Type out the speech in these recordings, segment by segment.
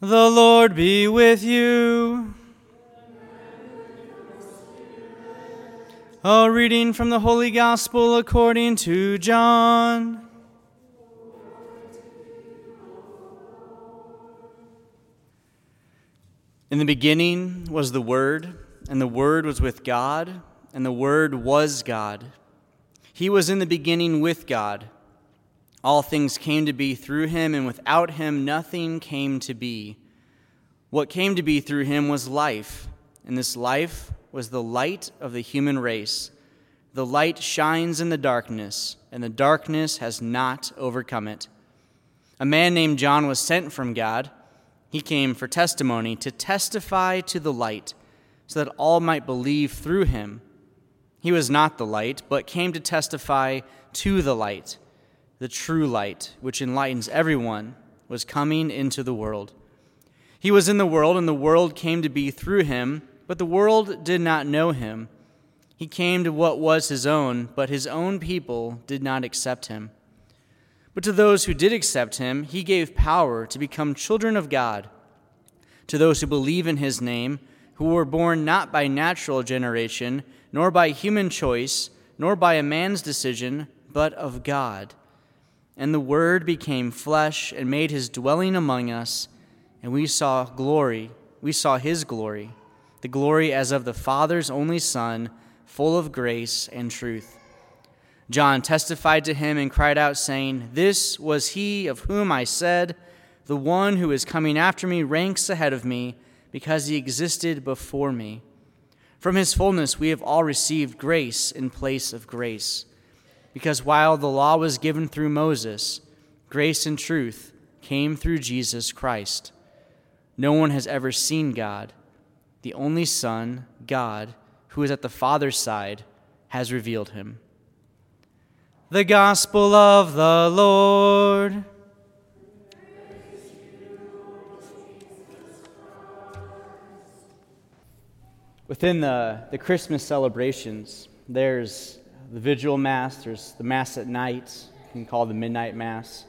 The Lord be with you. A reading from the Holy Gospel according to John. In the beginning was the Word, and the Word was with God, and the Word was God. He was in the beginning with God. All things came to be through him, and without him nothing came to be. What came to be through him was life, and this life was the light of the human race. The light shines in the darkness, and the darkness has not overcome it. A man named John was sent from God. He came for testimony, to testify to the light, so that all might believe through him. He was not the light, but came to testify to the light the true light, which enlightens everyone, was coming into the world. He was in the world, and the world came to be through him, but the world did not know him. He came to what was his own, but his own people did not accept him. But to those who did accept him, he gave power to become children of God, to those who believe in his name, who were born not by natural generation, nor by human choice, nor by a man's decision, but of God. And the Word became flesh and made his dwelling among us, and we saw glory. We saw his glory, the glory as of the Father's only Son, full of grace and truth. John testified to him and cried out, saying, This was he of whom I said, The one who is coming after me ranks ahead of me, because he existed before me. From his fullness we have all received grace in place of grace because while the law was given through Moses, grace and truth came through Jesus Christ. No one has ever seen God. The only Son, God, who is at the Father's side, has revealed him. The Gospel of the Lord. Within the, the Christmas celebrations, there's the vigil mass, there's the mass at night, you can call the midnight mass,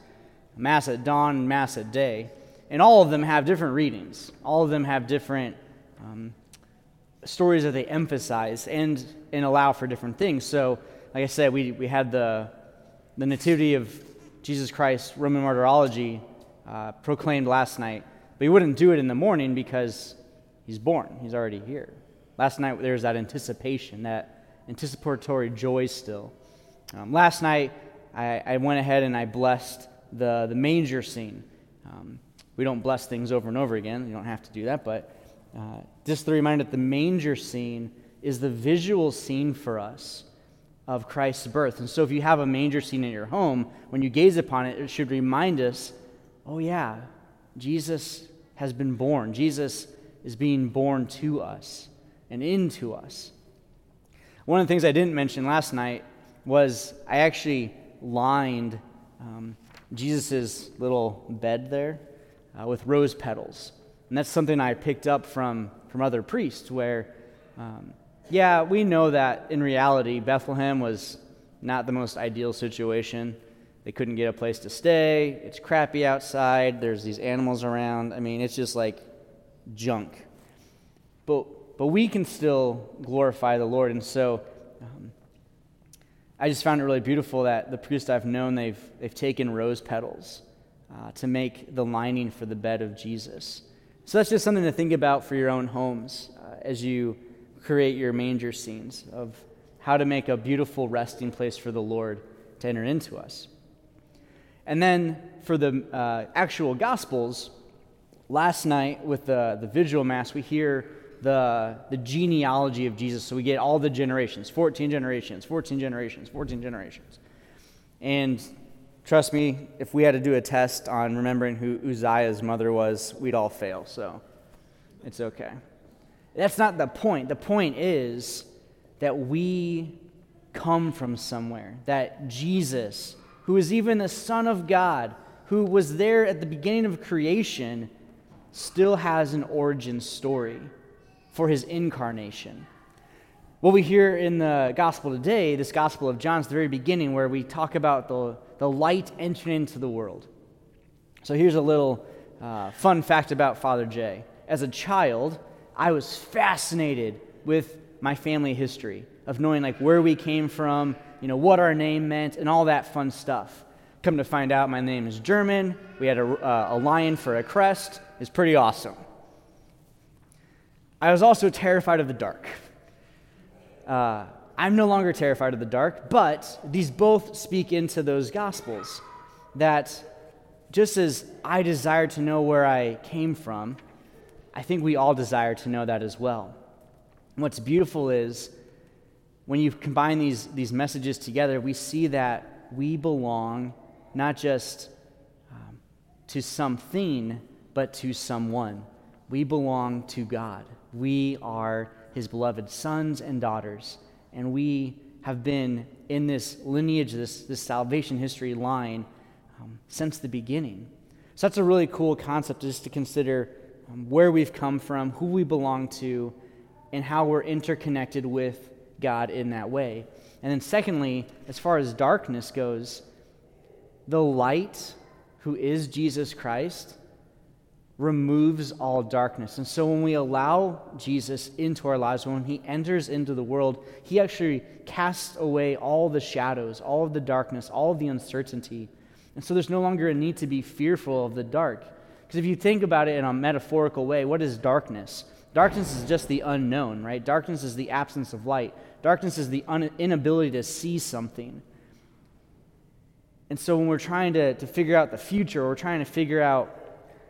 mass at dawn, mass at day. And all of them have different readings. All of them have different um, stories that they emphasize and, and allow for different things. So, like I said, we, we had the, the Nativity of Jesus Christ, Roman Martyrology, uh, proclaimed last night. But he wouldn't do it in the morning because he's born, he's already here. Last night there was that anticipation, that anticipatory joy still. Um, last night, I, I, went ahead and I blessed the, the manger scene. Um, we don't bless things over and over again. You don't have to do that, but uh, just the reminder that the manger scene is the visual scene for us of Christ's birth. And so if you have a manger scene in your home, when you gaze upon it, it should remind us oh, yeah, Jesus has been born. Jesus is being born to us and into us. One of the things I didn't mention last night was I actually lined um, Jesus' little bed there uh, with rose petals. And that's something I picked up from, from other priests, where, um, yeah, we know that in reality, Bethlehem was not the most ideal situation. They couldn't get a place to stay. It's crappy outside. There's these animals around. I mean, it's just like junk. But but we can still glorify the Lord. And so um, I just found it really beautiful that the priests I've known, they've, they've taken rose petals uh, to make the lining for the bed of Jesus. So that's just something to think about for your own homes uh, as you create your manger scenes of how to make a beautiful resting place for the Lord to enter into us. And then for the uh, actual Gospels, last night with the, the Vigil Mass, we hear the, the genealogy of Jesus. So we get all the generations 14 generations, 14 generations, 14 generations. And trust me, if we had to do a test on remembering who Uzziah's mother was, we'd all fail. So it's okay. That's not the point. The point is that we come from somewhere, that Jesus, who is even the Son of God, who was there at the beginning of creation, still has an origin story for his incarnation. What we hear in the gospel today, this gospel of John's the very beginning, where we talk about the, the light entering into the world. So here's a little uh, fun fact about Father Jay. As a child, I was fascinated with my family history of knowing like where we came from, you know, what our name meant, and all that fun stuff. Come to find out, my name is German. We had a, uh, a lion for a crest. It's pretty awesome. I was also terrified of the dark. Uh, I'm no longer terrified of the dark, but these both speak into those gospels that just as I desire to know where I came from, I think we all desire to know that as well. And what's beautiful is when you combine these, these messages together, we see that we belong not just um, to something, but to someone. We belong to God. We are his beloved sons and daughters, and we have been in this lineage, this, this salvation history line um, since the beginning. So that's a really cool concept just to consider um, where we've come from, who we belong to, and how we're interconnected with God in that way. And then, secondly, as far as darkness goes, the light, who is Jesus Christ, removes all darkness. And so when we allow Jesus into our lives, when he enters into the world, he actually casts away all the shadows, all of the darkness, all of the uncertainty. And so there's no longer a need to be fearful of the dark. Because if you think about it in a metaphorical way, what is darkness? Darkness is just the unknown, right? Darkness is the absence of light. Darkness is the un- inability to see something. And so when we're trying to, to figure out the future, we're trying to figure out,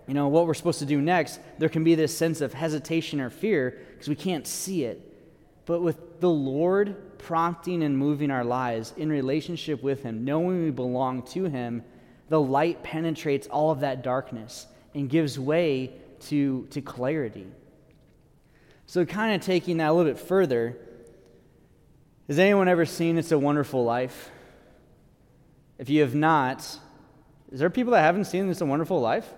you know, what we're supposed to do next, there can be this sense of hesitation or fear because we can't see it. But with the Lord prompting and moving our lives in relationship with Him, knowing we belong to Him, the light penetrates all of that darkness and gives way to, to clarity. So, kind of taking that a little bit further, has anyone ever seen It's a Wonderful Life? If you have not, is there people that haven't seen It's a Wonderful Life?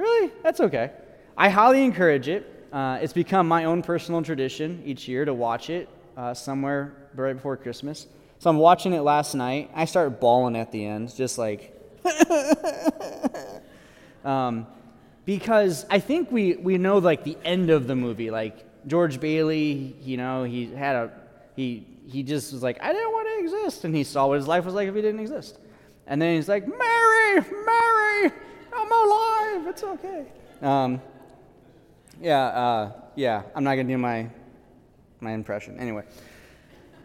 Really? That's okay. I highly encourage it. Uh, it's become my own personal tradition each year to watch it uh, somewhere right before Christmas. So I'm watching it last night. I start bawling at the end, just like. um, because I think we, we know like the end of the movie. Like George Bailey, you know, he had a he he just was like, I didn't want to exist. And he saw what his life was like if he didn't exist. And then he's like, Mary, Mary, I'm alive. It's okay. Um, yeah, uh, yeah, I'm not to do my, my impression. Anyway.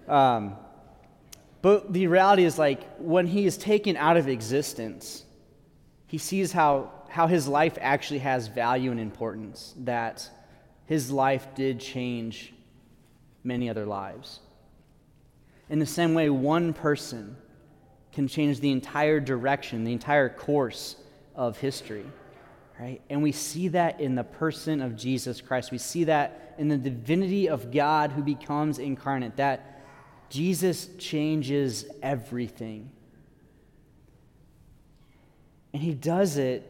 Um, but the reality is, like, when he is taken out of existence, he sees how, how his life actually has value and importance, that his life did change many other lives. In the same way, one person can change the entire direction, the entire course of history. Right? And we see that in the person of Jesus Christ. We see that in the divinity of God who becomes incarnate, that Jesus changes everything. And he does it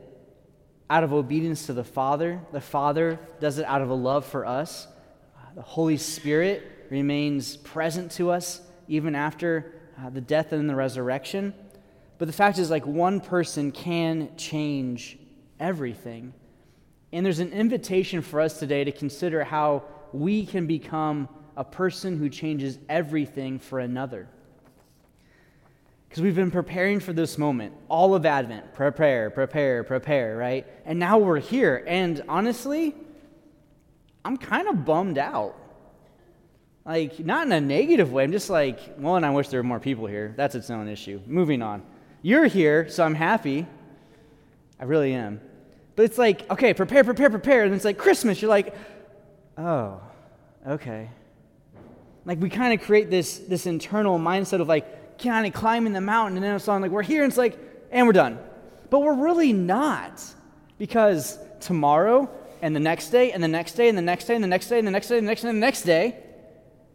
out of obedience to the Father. The Father does it out of a love for us. The Holy Spirit remains present to us even after uh, the death and the resurrection. But the fact is, like, one person can change everything. And there's an invitation for us today to consider how we can become a person who changes everything for another. Because we've been preparing for this moment, all of Advent prepare, prepare, prepare, right? And now we're here. And honestly, I'm kind of bummed out. Like, not in a negative way. I'm just like, well, I wish there were more people here. That's its own issue. Moving on. You're here, so I'm happy. I really am. But it's like, okay, prepare, prepare, prepare. And it's like Christmas. You're like, oh, okay. Like, we kind of create this, this internal mindset of like, kind of climbing the mountain. And then it's on, like, we're here. And it's like, and we're done. But we're really not. Because tomorrow and the next day and the next day and the next day and the next day and the next day and the next day and the next day,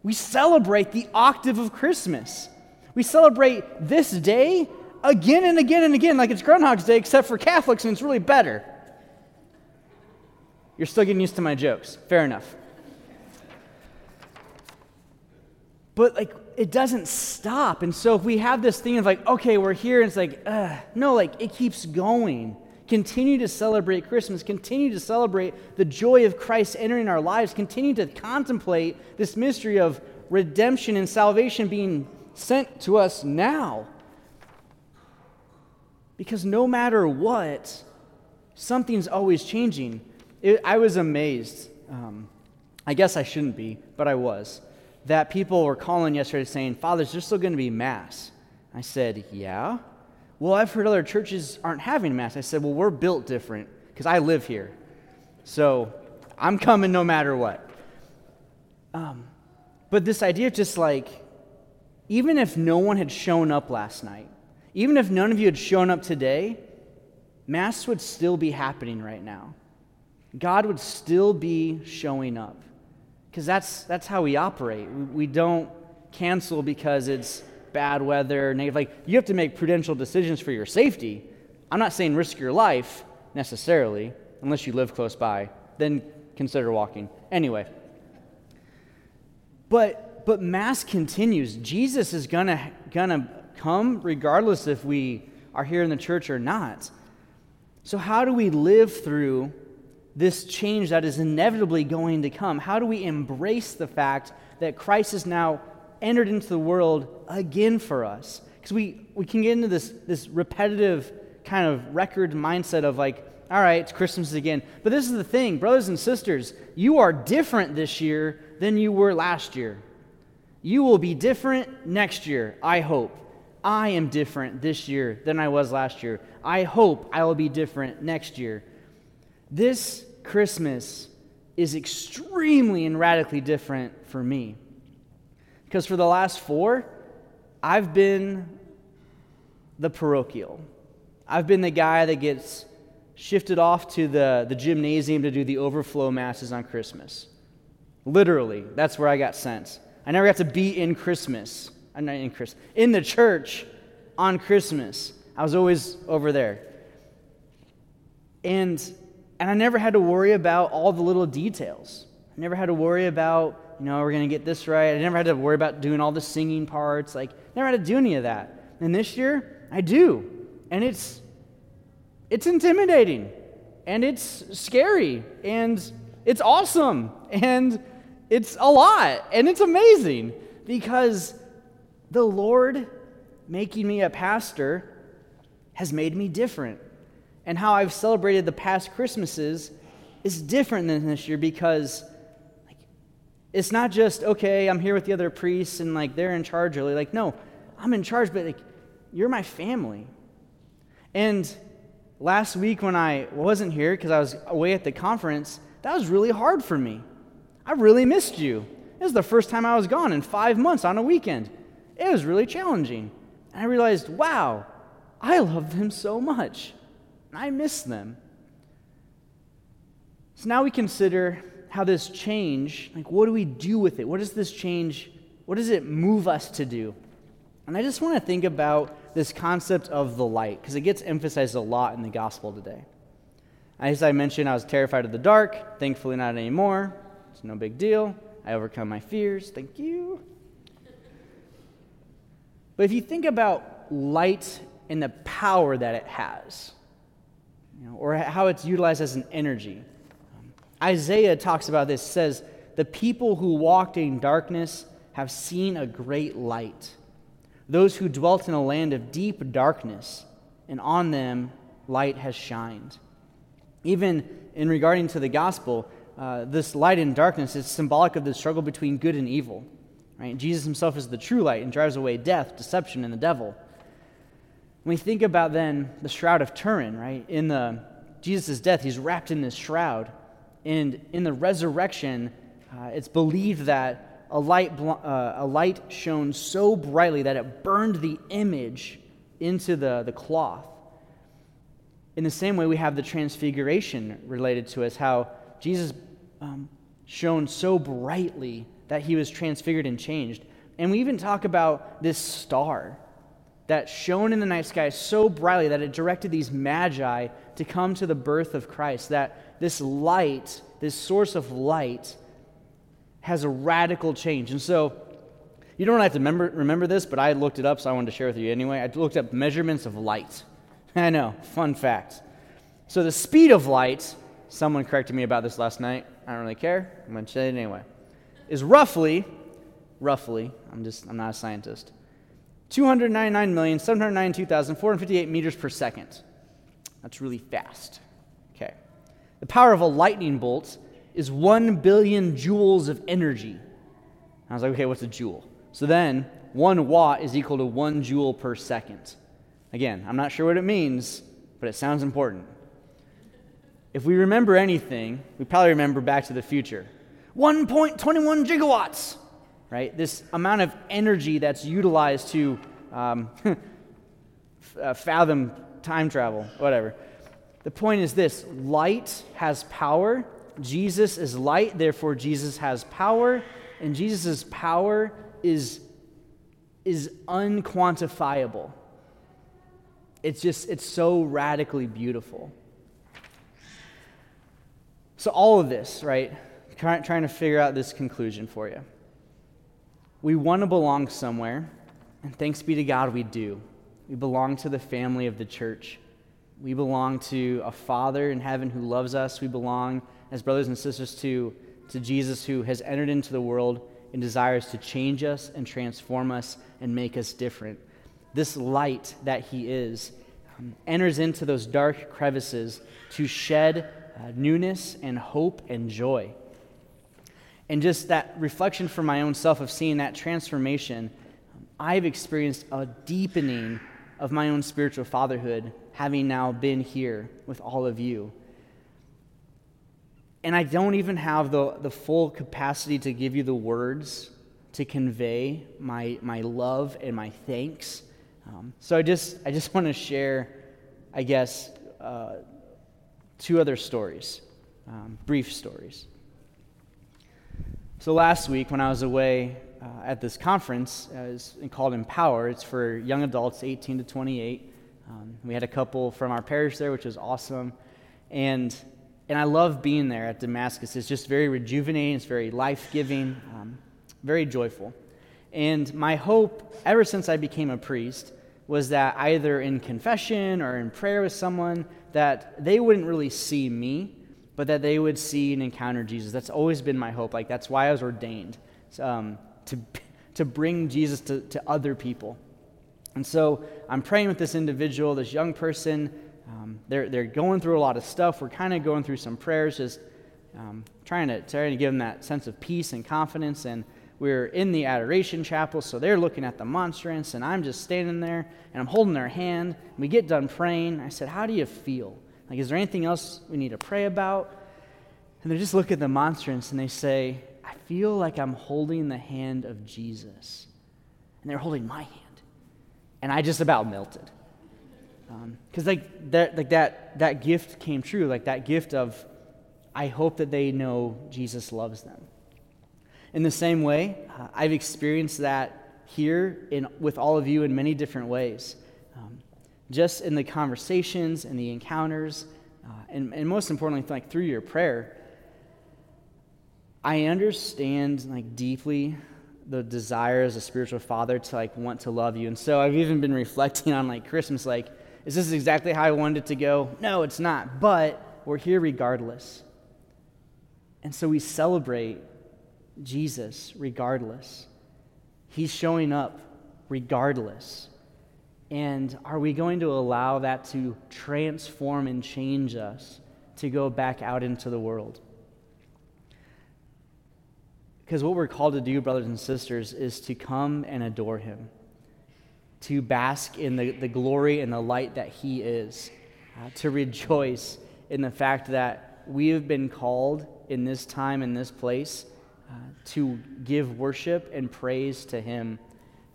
we celebrate the octave of Christmas. We celebrate this day again and again and again, like it's Groundhog's Day, except for Catholics, and it's really better. You're still getting used to my jokes. Fair enough. But, like, it doesn't stop. And so, if we have this thing of, like, okay, we're here, and it's like, no, like, it keeps going continue to celebrate Christmas, continue to celebrate the joy of Christ entering our lives, continue to contemplate this mystery of redemption and salvation being sent to us now. Because no matter what, something's always changing. It, I was amazed. Um, I guess I shouldn't be, but I was. That people were calling yesterday saying, Father, is there still going to be Mass? I said, Yeah. Well, I've heard other churches aren't having Mass. I said, Well, we're built different because I live here. So I'm coming no matter what. Um, but this idea of just like, even if no one had shown up last night, even if none of you had shown up today, Mass would still be happening right now. God would still be showing up. Because that's, that's how we operate. We, don't cancel because it's bad weather, negative. Like, you have to make prudential decisions for your safety. I'm not saying risk your life necessarily, unless you live close by. Then consider walking. Anyway. But, but Mass continues. Jesus is to gonna come regardless if we are here in the church or not. So, how do we live through this change that is inevitably going to come? How do we embrace the fact that Christ has now entered into the world again for us? Because we, we can get into this, this repetitive kind of record mindset of like, all right, it's Christmas again. But this is the thing, brothers and sisters, you are different this year than you were last year. You will be different next year, I hope. I am different this year than I was last year. I hope I will be different next year. This Christmas is extremely and radically different for me. Because for the last four, I've been the parochial. I've been the guy that gets shifted off to the, the gymnasium to do the overflow masses on Christmas. Literally, that's where I got sent. I never got to be in Christmas. I'm not in Christmas. In the church on Christmas. I was always over there. And and I never had to worry about all the little details. I never had to worry about, you know, we're going to get this right. I never had to worry about doing all the singing parts. Like, never had to do any of that. And this year, I do. And it's it's intimidating. And it's scary. And it's awesome. And it's a lot. And it's amazing because the Lord making me a pastor has made me different and how I've celebrated the past Christmases is different than this year because like, it's not just, okay, I'm here with the other priests and like they're in charge really. Like, no, I'm in charge, but like, you're my family. And last week when I wasn't here because I was away at the conference, that was really hard for me. I really missed you. It was the first time I was gone in five months on a weekend. It was really challenging. And I realized, wow, I love them so much. And I miss them. So now we consider how this change, like what do we do with it? What does this change, what does it move us to do? And I just want to think about this concept of the light, because it gets emphasized a lot in the gospel today. As I mentioned, I was terrified of the dark. Thankfully, not anymore. It's no big deal. I overcome my fears. Thank you. But if you think about light and the power that it has, you know, or how it's utilized as an energy. Um, Isaiah talks about this, says, The people who walked in darkness have seen a great light. Those who dwelt in a land of deep darkness, and on them light has shined. Even in regarding to the gospel, uh, this light and darkness is symbolic of the struggle between good and evil. Right? Jesus himself is the true light and drives away death, deception, and the devil. When we think about then the Shroud of Turin, right? In the Jesus' death, he's wrapped in this shroud. And in the resurrection, uh, it's believed that a light, uh, a light shone so brightly that it burned the image into the, the cloth. In the same way, we have the transfiguration related to us, how Jesus um, shone so brightly that he was transfigured and changed. And we even talk about this star that shone in the night sky so brightly that it directed these magi to come to the birth of Christ. That this light, this source of light, has a radical change. And so, you don't have to remember, remember this, but I looked it up, so I wanted to share with you anyway. I looked up measurements of light. I know, fun fact. So the speed of light, someone corrected me about this last night. I don't really care. I'm going to say it anyway. Is roughly, roughly, I'm just, I'm not a scientist, 299,792,458 meters per second. That's really fast. Okay. The power of a lightning bolt is 1 billion joules of energy. I was like, okay, what's a joule? So then, 1 watt is equal to 1 joule per second. Again, I'm not sure what it means, but it sounds important. If we remember anything, we probably remember Back to the Future. 1.21 gigawatts, right? This amount of energy that's utilized to um, uh, fathom time travel, whatever. The point is this light has power. Jesus is light, therefore, Jesus has power. And Jesus' power is, is unquantifiable. It's just, it's so radically beautiful. So, all of this, right? Trying to figure out this conclusion for you. We want to belong somewhere, and thanks be to God, we do. We belong to the family of the church. We belong to a Father in heaven who loves us. We belong as brothers and sisters to, to Jesus who has entered into the world and desires to change us and transform us and make us different. This light that He is um, enters into those dark crevices to shed uh, newness and hope and joy. And just that reflection for my own self of seeing that transformation, I've experienced a deepening of my own spiritual fatherhood, having now been here with all of you. And I don't even have the, the full capacity to give you the words to convey my, my love and my thanks. Um, so I just, I just want to share, I guess, uh, two other stories, um, brief stories. So last week, when I was away uh, at this conference, uh, it's called Empower. It's for young adults, 18 to 28. Um, we had a couple from our parish there, which was awesome. And and I love being there at Damascus. It's just very rejuvenating, it's very life giving, um, very joyful. And my hope, ever since I became a priest, was that either in confession or in prayer with someone, that they wouldn't really see me, but that they would see and encounter Jesus. That's always been my hope. Like, that's why I was ordained um, to, to bring Jesus to, to other people. And so I'm praying with this individual, this young person um, they're, they're going through a lot of stuff. We're kind of going through some prayers, just um, trying, to, trying to give them that sense of peace and confidence. And we're in the adoration chapel, so they're looking at the monstrance, and I'm just standing there, and I'm holding their hand. We get done praying. I said, How do you feel? Like, is there anything else we need to pray about? And they just look at the monstrance and they say, I feel like I'm holding the hand of Jesus. And they're holding my hand. And I just about melted because um, like that like that that gift came true like that gift of i hope that they know jesus loves them in the same way uh, i've experienced that here in with all of you in many different ways just in the conversations and the encounters uh, and, and most importantly like through your prayer i understand like deeply the desire as a spiritual father to like want to love you and so i've even been reflecting on like christmas like is this exactly how I wanted it to go? No, it's not. But we're here regardless. And so we celebrate Jesus regardless. He's showing up regardless. And are we going to allow that to transform and change us to go back out into the world? Because what we're called to do, brothers and sisters, is to come and adore Him to bask in the, the glory and the light that He is, uh, to rejoice in the fact that we have been called in this time, in this place, uh, to give worship and praise to Him.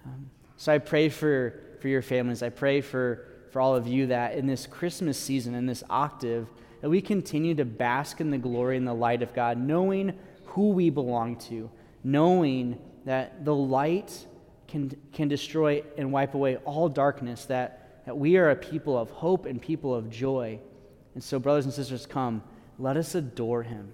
Um, so I pray for, for your families. I pray for, for all of you that in this Christmas season, in this octave, that we continue to bask in the glory and the light of God, knowing who we belong to, knowing that the light can, can destroy and wipe away all darkness, that, that we are a people of hope and people of joy. And so, brothers and sisters, come, let us adore him.